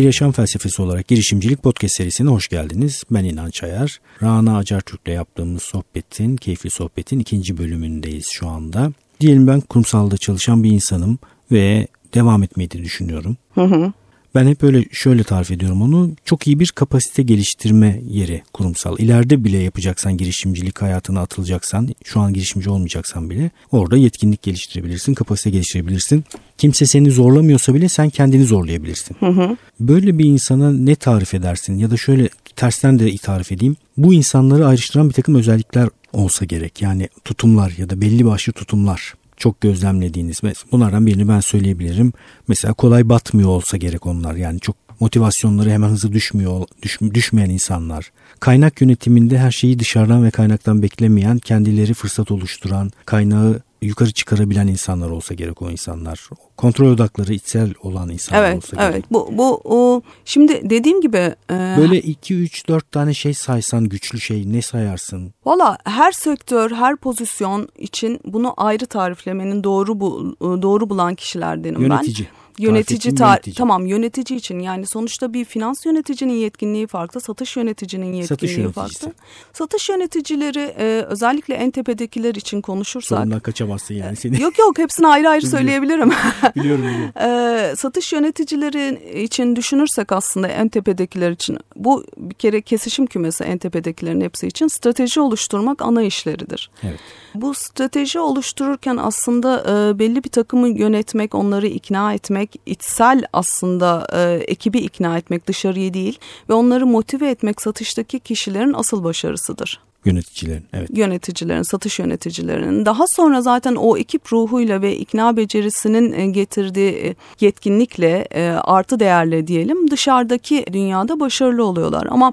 Bir Yaşam Felsefesi olarak girişimcilik podcast serisine hoş geldiniz. Ben İnan Çayar. Rana Acar Türk'le yaptığımız sohbetin, keyifli sohbetin ikinci bölümündeyiz şu anda. Diyelim ben kurumsalda çalışan bir insanım ve devam etmeyi de düşünüyorum. Hı hı. Ben hep öyle şöyle tarif ediyorum onu. Çok iyi bir kapasite geliştirme yeri kurumsal. İleride bile yapacaksan girişimcilik hayatına atılacaksan, şu an girişimci olmayacaksan bile orada yetkinlik geliştirebilirsin, kapasite geliştirebilirsin. Kimse seni zorlamıyorsa bile sen kendini zorlayabilirsin. Hı hı. Böyle bir insana ne tarif edersin? Ya da şöyle tersten de tarif edeyim. Bu insanları ayrıştıran bir takım özellikler olsa gerek. Yani tutumlar ya da belli başlı tutumlar çok gözlemlediğiniz bunlardan birini ben söyleyebilirim. Mesela kolay batmıyor olsa gerek onlar yani çok motivasyonları hemen hızlı düşmüyor düş, düşmeyen insanlar. Kaynak yönetiminde her şeyi dışarıdan ve kaynaktan beklemeyen, kendileri fırsat oluşturan, kaynağı yukarı çıkarabilen insanlar olsa gerek o insanlar. Kontrol odakları içsel olan insanlar evet, olsa evet. gerek. Evet. Bu bu o şimdi dediğim gibi e... böyle 2 3 4 tane şey saysan güçlü şey ne sayarsın? Valla her sektör, her pozisyon için bunu ayrı tariflemenin doğru bu doğru bulan kişilerdenim Yönetici. ben. Yönetici. Yönetici, ta- yönetici tamam yönetici için yani sonuçta bir finans yöneticinin yetkinliği farklı, satış yöneticinin yetkinliği satış farklı. Satış yöneticileri e, özellikle en tepedekiler için konuşursak. Sorundan kaçamazsın yani seni. Yok yok hepsini ayrı ayrı söyleyebilirim. biliyorum biliyorum. e, satış yöneticileri için düşünürsek aslında en tepedekiler için bu bir kere kesişim kümesi en tepedekilerin hepsi için strateji oluşturmak ana işleridir. Evet. Bu strateji oluştururken aslında e, belli bir takımı yönetmek, onları ikna etmek, içsel aslında e, ekibi ikna etmek dışarıya değil ve onları motive etmek satıştaki kişilerin asıl başarısıdır. Yöneticilerin, evet. Yöneticilerin, satış yöneticilerinin. Daha sonra zaten o ekip ruhuyla ve ikna becerisinin e, getirdiği e, yetkinlikle, e, artı değerle diyelim dışarıdaki dünyada başarılı oluyorlar. Ama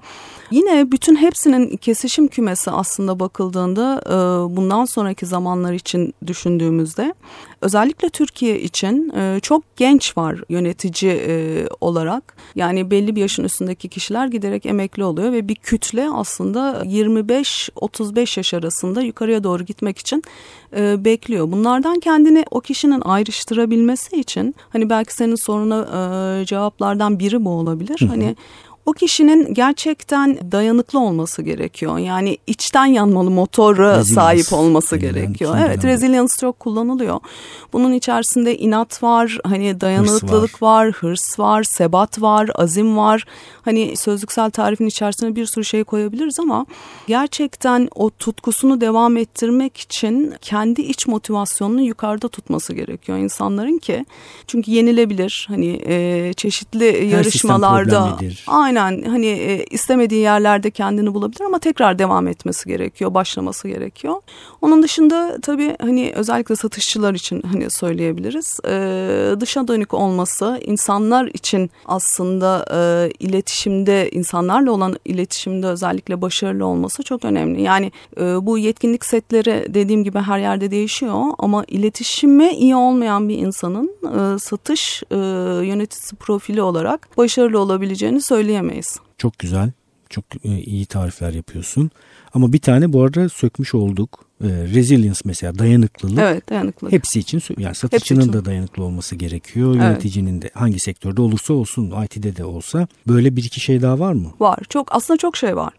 Yine bütün hepsinin kesişim kümesi aslında bakıldığında bundan sonraki zamanlar için düşündüğümüzde özellikle Türkiye için çok genç var yönetici olarak. Yani belli bir yaşın üstündeki kişiler giderek emekli oluyor ve bir kütle aslında 25-35 yaş arasında yukarıya doğru gitmek için bekliyor. Bunlardan kendini o kişinin ayrıştırabilmesi için hani belki senin soruna cevaplardan biri bu olabilir. Hı hı. Hani o kişinin gerçekten dayanıklı olması gerekiyor. Yani içten yanmalı motora sahip olması Resilience. gerekiyor. Evet, resilience çok kullanılıyor. Bunun içerisinde inat var, hani dayanıklılık hırs var. var, hırs var, sebat var, azim var. Hani sözlüksel tarifin içerisine bir sürü şey koyabiliriz ama gerçekten o tutkusunu devam ettirmek için kendi iç motivasyonunu yukarıda tutması gerekiyor insanların ki. Çünkü yenilebilir. Hani e, çeşitli Her yarışmalarda aynen aynen hani e, istemediği yerlerde kendini bulabilir ama tekrar devam etmesi gerekiyor, başlaması gerekiyor. Onun dışında tabii hani özellikle satışçılar için hani söyleyebiliriz. E, dışa dönük olması insanlar için aslında e, iletişimde insanlarla olan iletişimde özellikle başarılı olması çok önemli. Yani e, bu yetkinlik setleri dediğim gibi her yerde değişiyor ama iletişime iyi olmayan bir insanın e, satış e, yöneticisi profili olarak başarılı olabileceğini söyleyemem veremeyiz. Çok güzel. Çok e, iyi tarifler yapıyorsun. Ama bir tane bu arada sökmüş olduk. E, resilience mesela dayanıklılık. Evet dayanıklılık. Hepsi için yani satışçının için. da dayanıklı olması gerekiyor. Evet. Yöneticinin de hangi sektörde olursa olsun IT'de de olsa böyle bir iki şey daha var mı? Var. Çok aslında çok şey var.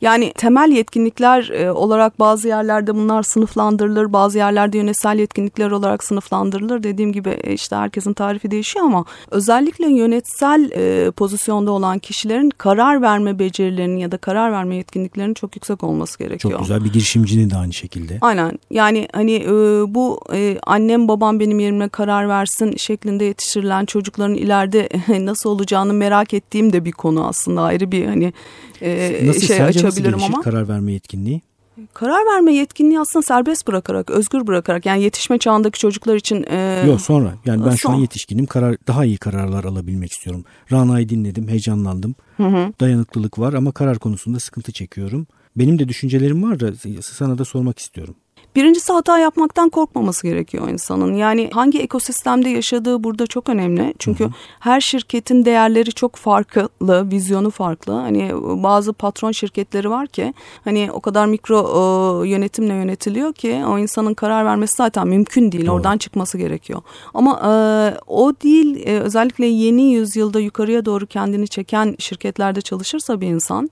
Yani temel yetkinlikler e, olarak bazı yerlerde bunlar sınıflandırılır, bazı yerlerde yönetsel yetkinlikler olarak sınıflandırılır. Dediğim gibi e, işte herkesin tarifi değişiyor ama özellikle yönetsel e, pozisyonda olan kişilerin karar verme becerilerinin ya da karar verme yetkinliklerinin çok yüksek olması gerekiyor. Çok güzel bir girişimcinin de aynı şekilde. Aynen yani hani e, bu e, annem babam benim yerime karar versin şeklinde yetiştirilen çocukların ileride nasıl olacağını merak ettiğim de bir konu aslında ayrı bir hani e, nasıl, şey açabilirim nasıl ama. karar verme yetkinliği? Karar verme yetkinliği aslında serbest bırakarak, özgür bırakarak yani yetişme çağındaki çocuklar için. E, Yok sonra yani ben son. şu an yetişkinim karar daha iyi kararlar alabilmek istiyorum. Rana'yı dinledim, heyecanlandım. Hı hı. Dayanıklılık var ama karar konusunda sıkıntı çekiyorum. Benim de düşüncelerim var da sana da sormak istiyorum. Birincisi hata yapmaktan korkmaması gerekiyor insanın. Yani hangi ekosistemde yaşadığı burada çok önemli. Çünkü hı hı. her şirketin değerleri çok farklı, vizyonu farklı. Hani bazı patron şirketleri var ki hani o kadar mikro e, yönetimle yönetiliyor ki o insanın karar vermesi zaten mümkün değil. Doğru. Oradan çıkması gerekiyor. Ama e, o değil e, özellikle yeni yüzyılda yukarıya doğru kendini çeken şirketlerde çalışırsa bir insan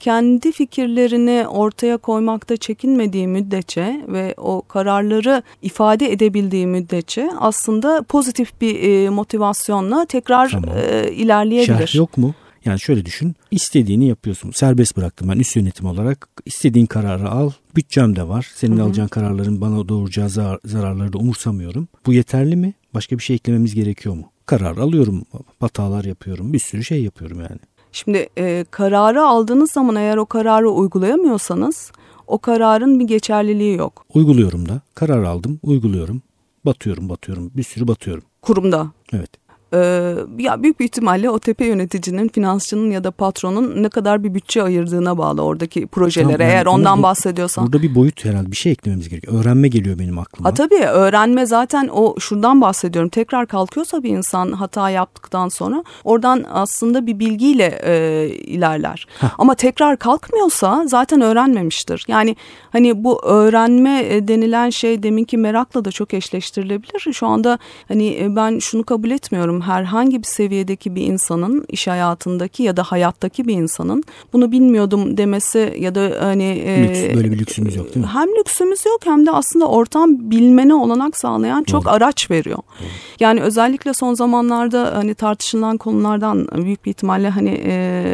kendi fikirlerini ortaya koymakta çekinmediği müddetçe ve o kararları ifade edebildiği müddetçe aslında pozitif bir e, motivasyonla tekrar tamam. e, ilerleyebilir. Şerh yok mu? Yani şöyle düşün. istediğini yapıyorsun. Serbest bıraktım ben üst yönetim olarak. istediğin kararı al. Bütçem de var. Senin Hı-hı. alacağın kararların bana doğuracağı zar- zararları da umursamıyorum. Bu yeterli mi? Başka bir şey eklememiz gerekiyor mu? Karar alıyorum. Hatalar yapıyorum. Bir sürü şey yapıyorum yani. Şimdi e, kararı aldığınız zaman eğer o kararı uygulayamıyorsanız o kararın bir geçerliliği yok. Uyguluyorum da. Karar aldım, uyguluyorum. Batıyorum, batıyorum. Bir sürü batıyorum. Kurumda. Evet. Ee, ya büyük bir ihtimalle o tepe yöneticinin, finansçının ya da patronun ne kadar bir bütçe ayırdığına bağlı oradaki projelere. Tamam, Eğer ondan bu, bahsediyorsan. Burada bir boyut herhalde bir şey eklememiz gerekiyor. Öğrenme geliyor benim aklıma. Ha tabii öğrenme zaten o şuradan bahsediyorum. Tekrar kalkıyorsa bir insan hata yaptıktan sonra oradan aslında bir bilgiyle e, ilerler. Heh. Ama tekrar kalkmıyorsa zaten öğrenmemiştir. Yani hani bu öğrenme e, denilen şey deminki merakla da çok eşleştirilebilir. Şu anda hani e, ben şunu kabul etmiyorum herhangi bir seviyedeki bir insanın iş hayatındaki ya da hayattaki bir insanın bunu bilmiyordum demesi ya da hani e, böyle bir lüksümüz yok değil mi? Hem lüksümüz yok hem de aslında ortam bilmene olanak sağlayan çok Doğru. araç veriyor. Doğru. Yani özellikle son zamanlarda hani tartışılan konulardan büyük bir ihtimalle hani e,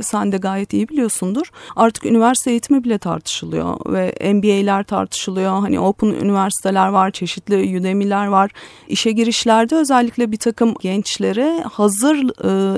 sen de gayet iyi biliyorsundur. Artık üniversite eğitimi bile tartışılıyor ve MBA'ler tartışılıyor. Hani open üniversiteler var, çeşitli Udemy'ler var. İşe girişlerde özellikle bir takım gençlere hazır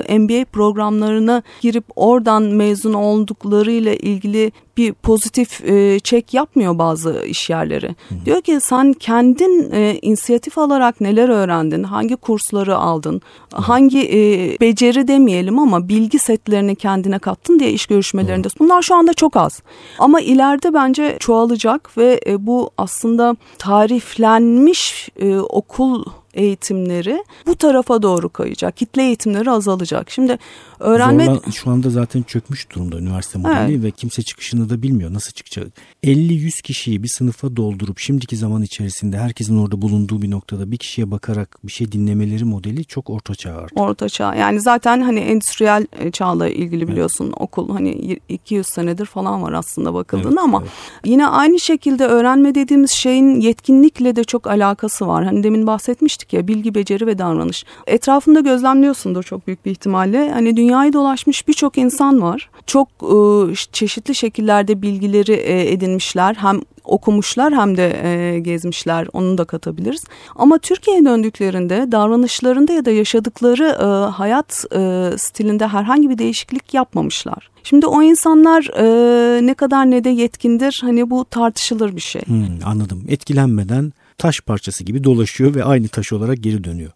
e, MBA programlarına girip oradan mezun olduklarıyla ilgili bir pozitif e, çek yapmıyor bazı iş yerleri. Hı. Diyor ki sen kendin e, inisiyatif alarak neler öğrendin, hangi kursları aldın, Hı. hangi e, beceri demeyelim ama bilgi setlerini kendine kattın diye iş görüşmelerinde. Hı. Bunlar şu anda çok az. Ama ileride bence çoğalacak ve e, bu aslında tariflenmiş e, okul eğitimleri bu tarafa doğru kayacak. Kitle eğitimleri azalacak. Şimdi öğrenme... Zorla, şu anda zaten çökmüş durumda üniversite modeli evet. ve kimse çıkışını da bilmiyor nasıl çıkacak. 50-100 kişiyi bir sınıfa doldurup şimdiki zaman içerisinde herkesin orada bulunduğu bir noktada bir kişiye bakarak bir şey dinlemeleri modeli çok orta çağ artık. Orta çağ yani zaten hani endüstriyel e, çağla ilgili biliyorsun evet. okul hani 200 senedir falan var aslında bakıldığında evet, ama evet. yine aynı şekilde öğrenme dediğimiz şeyin yetkinlikle de çok alakası var. Hani demin bahsetmiştik ya bilgi, beceri ve davranış. Etrafında gözlemliyorsundur çok büyük bir ihtimalle. Hani dünyayı dolaşmış birçok insan var. Çok e, çeşitli şekillerde bilgileri e, edinmişler. Hem okumuşlar hem de e, gezmişler onu da katabiliriz. Ama Türkiye'ye döndüklerinde davranışlarında ya da yaşadıkları e, hayat e, stilinde herhangi bir değişiklik yapmamışlar. Şimdi o insanlar e, ne kadar ne de yetkindir hani bu tartışılır bir şey. Hmm, anladım. Etkilenmeden taş parçası gibi dolaşıyor ve aynı taş olarak geri dönüyor.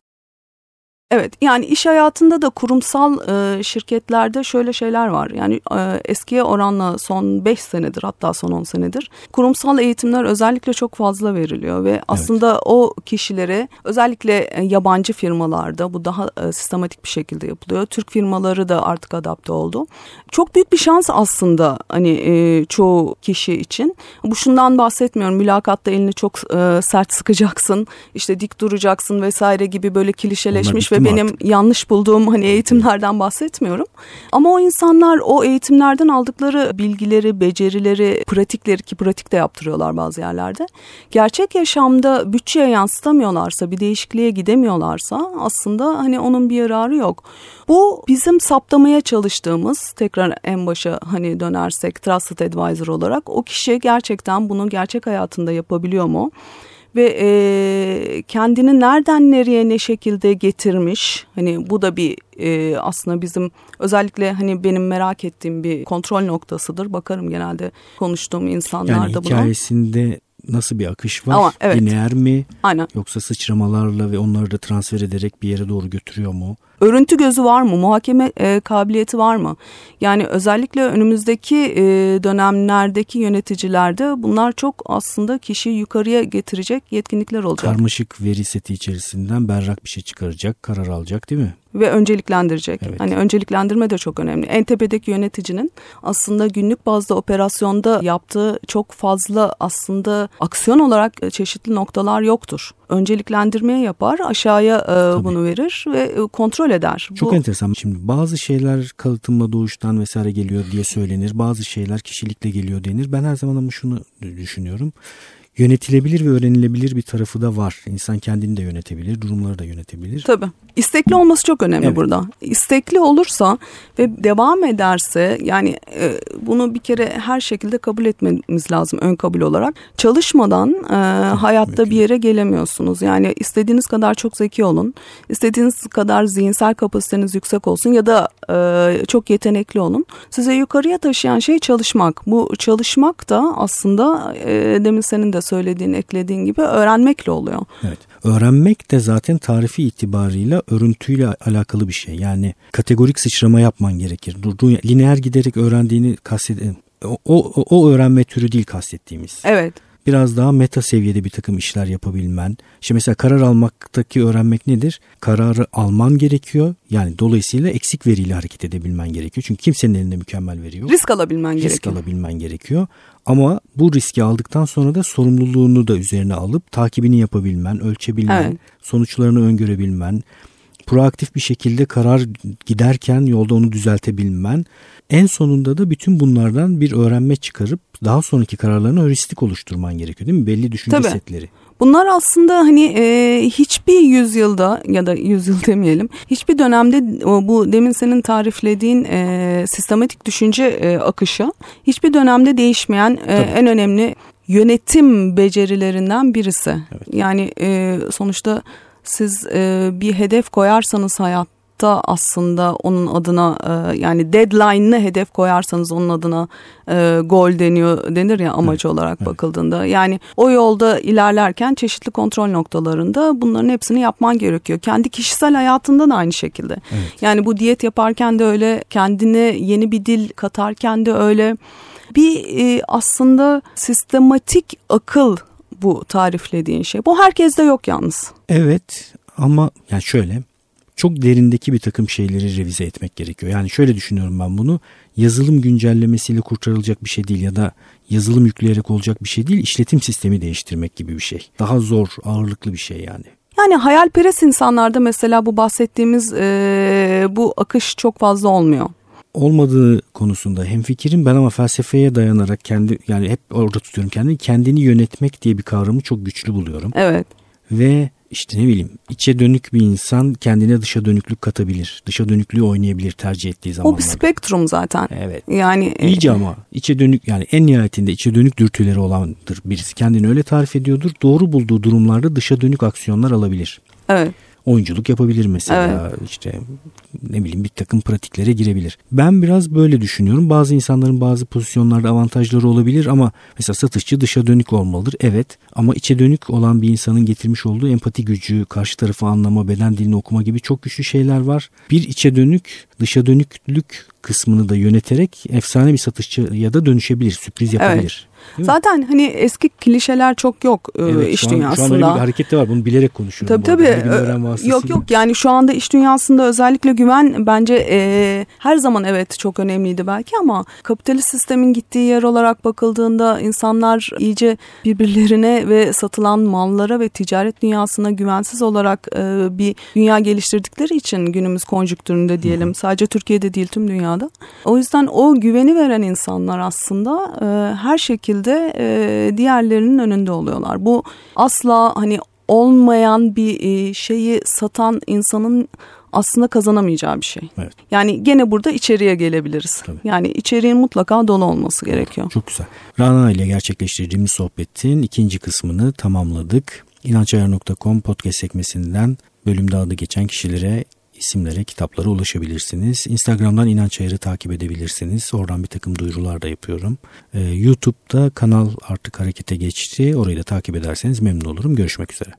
Evet yani iş hayatında da kurumsal e, şirketlerde şöyle şeyler var. Yani e, eskiye oranla son 5 senedir hatta son 10 senedir kurumsal eğitimler özellikle çok fazla veriliyor ve aslında evet. o kişilere özellikle e, yabancı firmalarda bu daha e, sistematik bir şekilde yapılıyor. Türk firmaları da artık adapte oldu. Çok büyük bir şans aslında hani e, çoğu kişi için. Bu şundan bahsetmiyorum. Mülakatta elini çok e, sert sıkacaksın. işte dik duracaksın vesaire gibi böyle klişeleşmiş ve benim artık. yanlış bulduğum hani eğitimlerden bahsetmiyorum. Ama o insanlar o eğitimlerden aldıkları bilgileri, becerileri, pratikleri ki pratik de yaptırıyorlar bazı yerlerde. Gerçek yaşamda bütçeye yansıtamıyorlarsa, bir değişikliğe gidemiyorlarsa aslında hani onun bir yararı yok. Bu bizim saptamaya çalıştığımız tekrar en başa hani dönersek Trusted Advisor olarak o kişi gerçekten bunu gerçek hayatında yapabiliyor mu? Ve e, kendini nereden nereye ne şekilde getirmiş? Hani bu da bir e, aslında bizim özellikle hani benim merak ettiğim bir kontrol noktasıdır. Bakarım genelde konuştuğum insanlarda yani hikayesinde nasıl bir akış var? Ama, evet. Lineer mi? Aynen. Yoksa sıçramalarla ve onları da transfer ederek bir yere doğru götürüyor mu? örüntü gözü var mı? Muhakeme e, kabiliyeti var mı? Yani özellikle önümüzdeki e, dönemlerdeki yöneticilerde bunlar çok aslında kişiyi yukarıya getirecek yetkinlikler olacak. Karmaşık veri seti içerisinden berrak bir şey çıkaracak, karar alacak değil mi? Ve önceliklendirecek. Evet. Hani önceliklendirme de çok önemli. En tepedeki yöneticinin aslında günlük bazda operasyonda yaptığı çok fazla aslında aksiyon olarak çeşitli noktalar yoktur. Önceliklendirmeye yapar, aşağıya e, bunu verir ve e, kontrol eder. Çok Bu, enteresan. Şimdi bazı şeyler kalıtımla doğuştan vesaire geliyor diye söylenir. Bazı şeyler kişilikle geliyor denir. Ben her zaman ama şunu düşünüyorum yönetilebilir ve öğrenilebilir bir tarafı da var. İnsan kendini de yönetebilir, durumları da yönetebilir. Tabii. İstekli olması çok önemli evet. burada. İstekli olursa ve devam ederse yani e, bunu bir kere her şekilde kabul etmemiz lazım ön kabul olarak. Çalışmadan e, hayatta mümkün. bir yere gelemiyorsunuz. Yani istediğiniz kadar çok zeki olun. istediğiniz kadar zihinsel kapasiteniz yüksek olsun ya da e, çok yetenekli olun. Size yukarıya taşıyan şey çalışmak. Bu çalışmak da aslında e, demin senin de söylediğin, eklediğin gibi öğrenmekle oluyor. Evet. Öğrenmek de zaten tarifi itibarıyla örüntüyle alakalı bir şey. Yani kategorik sıçrama yapman gerekir. Durduğun lineer giderek öğrendiğini kastet o, o, o öğrenme türü değil kastettiğimiz. Evet biraz daha meta seviyede bir takım işler yapabilmen. İşte mesela karar almaktaki öğrenmek nedir? Kararı alman gerekiyor. Yani dolayısıyla eksik veriyle hareket edebilmen gerekiyor. Çünkü kimsenin elinde mükemmel veri yok. Risk alabilmen Risk gerekiyor. Risk alabilmen gerekiyor. Ama bu riski aldıktan sonra da sorumluluğunu da üzerine alıp takibini yapabilmen, ölçebilmen, evet. sonuçlarını öngörebilmen, proaktif bir şekilde karar giderken yolda onu düzeltebilmen. En sonunda da bütün bunlardan bir öğrenme çıkarıp daha sonraki kararlarını heuristik oluşturman gerekiyor değil mi? Belli düşünce Tabii. setleri. Bunlar aslında hani e, hiçbir yüzyılda ya da yüzyıl demeyelim hiçbir dönemde bu demin senin tariflediğin e, sistematik düşünce e, akışı hiçbir dönemde değişmeyen e, en önemli yönetim becerilerinden birisi. Evet. Yani e, sonuçta siz e, bir hedef koyarsanız hayat da aslında onun adına e, yani deadline'ını hedef koyarsanız onun adına e, gol deniyor denir ya amacı evet, olarak evet. bakıldığında. Yani o yolda ilerlerken çeşitli kontrol noktalarında bunların hepsini yapman gerekiyor. Kendi kişisel hayatında da aynı şekilde. Evet. Yani bu diyet yaparken de öyle kendine yeni bir dil katarken de öyle bir e, aslında sistematik akıl bu tariflediğin şey. Bu herkeste yok yalnız. Evet ama yani şöyle çok derindeki bir takım şeyleri revize etmek gerekiyor. Yani şöyle düşünüyorum ben bunu yazılım güncellemesiyle kurtarılacak bir şey değil ya da yazılım yükleyerek olacak bir şey değil işletim sistemi değiştirmek gibi bir şey. Daha zor ağırlıklı bir şey yani. Yani hayalperest insanlarda mesela bu bahsettiğimiz e, bu akış çok fazla olmuyor olmadığı konusunda hem fikrim ben ama felsefeye dayanarak kendi yani hep orada tutuyorum kendimi kendini yönetmek diye bir kavramı çok güçlü buluyorum. Evet. Ve işte ne bileyim içe dönük bir insan kendine dışa dönüklük katabilir. Dışa dönüklüğü oynayabilir tercih ettiği zaman. O bir spektrum zaten. Evet. Yani iyice ama içe dönük yani en nihayetinde içe dönük dürtüleri olandır birisi. Kendini öyle tarif ediyordur. Doğru bulduğu durumlarda dışa dönük aksiyonlar alabilir. Evet oyunculuk yapabilir mesela evet. işte ne bileyim bir takım pratiklere girebilir. Ben biraz böyle düşünüyorum. Bazı insanların bazı pozisyonlarda avantajları olabilir ama mesela satışçı dışa dönük olmalıdır. Evet ama içe dönük olan bir insanın getirmiş olduğu empati gücü, karşı tarafı anlama, beden dilini okuma gibi çok güçlü şeyler var. Bir içe dönük, dışa dönüklük kısmını da yöneterek efsane bir satışçı ya da dönüşebilir, sürpriz yapabilir. Evet. Zaten hani eski klişeler çok yok e, evet, iş şu an, dünyasında. Şu an öyle bir hareket de var. Bunu bilerek konuşuyorum. Tabii tabii. Yok yok yani şu anda iş dünyasında özellikle güven bence e, her zaman evet çok önemliydi belki ama kapitalist sistemin gittiği yer olarak bakıldığında insanlar iyice birbirlerine ve satılan mallara ve ticaret dünyasına güvensiz olarak e, bir dünya geliştirdikleri için günümüz konjüktüründe diyelim. Hı. Sadece Türkiye'de değil tüm dünyada. O yüzden o güveni veren insanlar aslında e, her şekilde şekilde e, diğerlerinin önünde oluyorlar. Bu asla hani olmayan bir e, şeyi satan insanın aslında kazanamayacağı bir şey. Evet. Yani gene burada içeriye gelebiliriz. Tabii. Yani içeriğin mutlaka dolu olması gerekiyor. Çok güzel. Rana ile gerçekleştirdiğimiz sohbetin ikinci kısmını tamamladık. İnançayar.com podcast sekmesinden bölümde adı geçen kişilere isimlere, kitaplara ulaşabilirsiniz. Instagram'dan İnanç Ayar'ı takip edebilirsiniz. Oradan bir takım duyurular da yapıyorum. Ee, YouTube'da kanal artık harekete geçti. Orayı da takip ederseniz memnun olurum. Görüşmek üzere.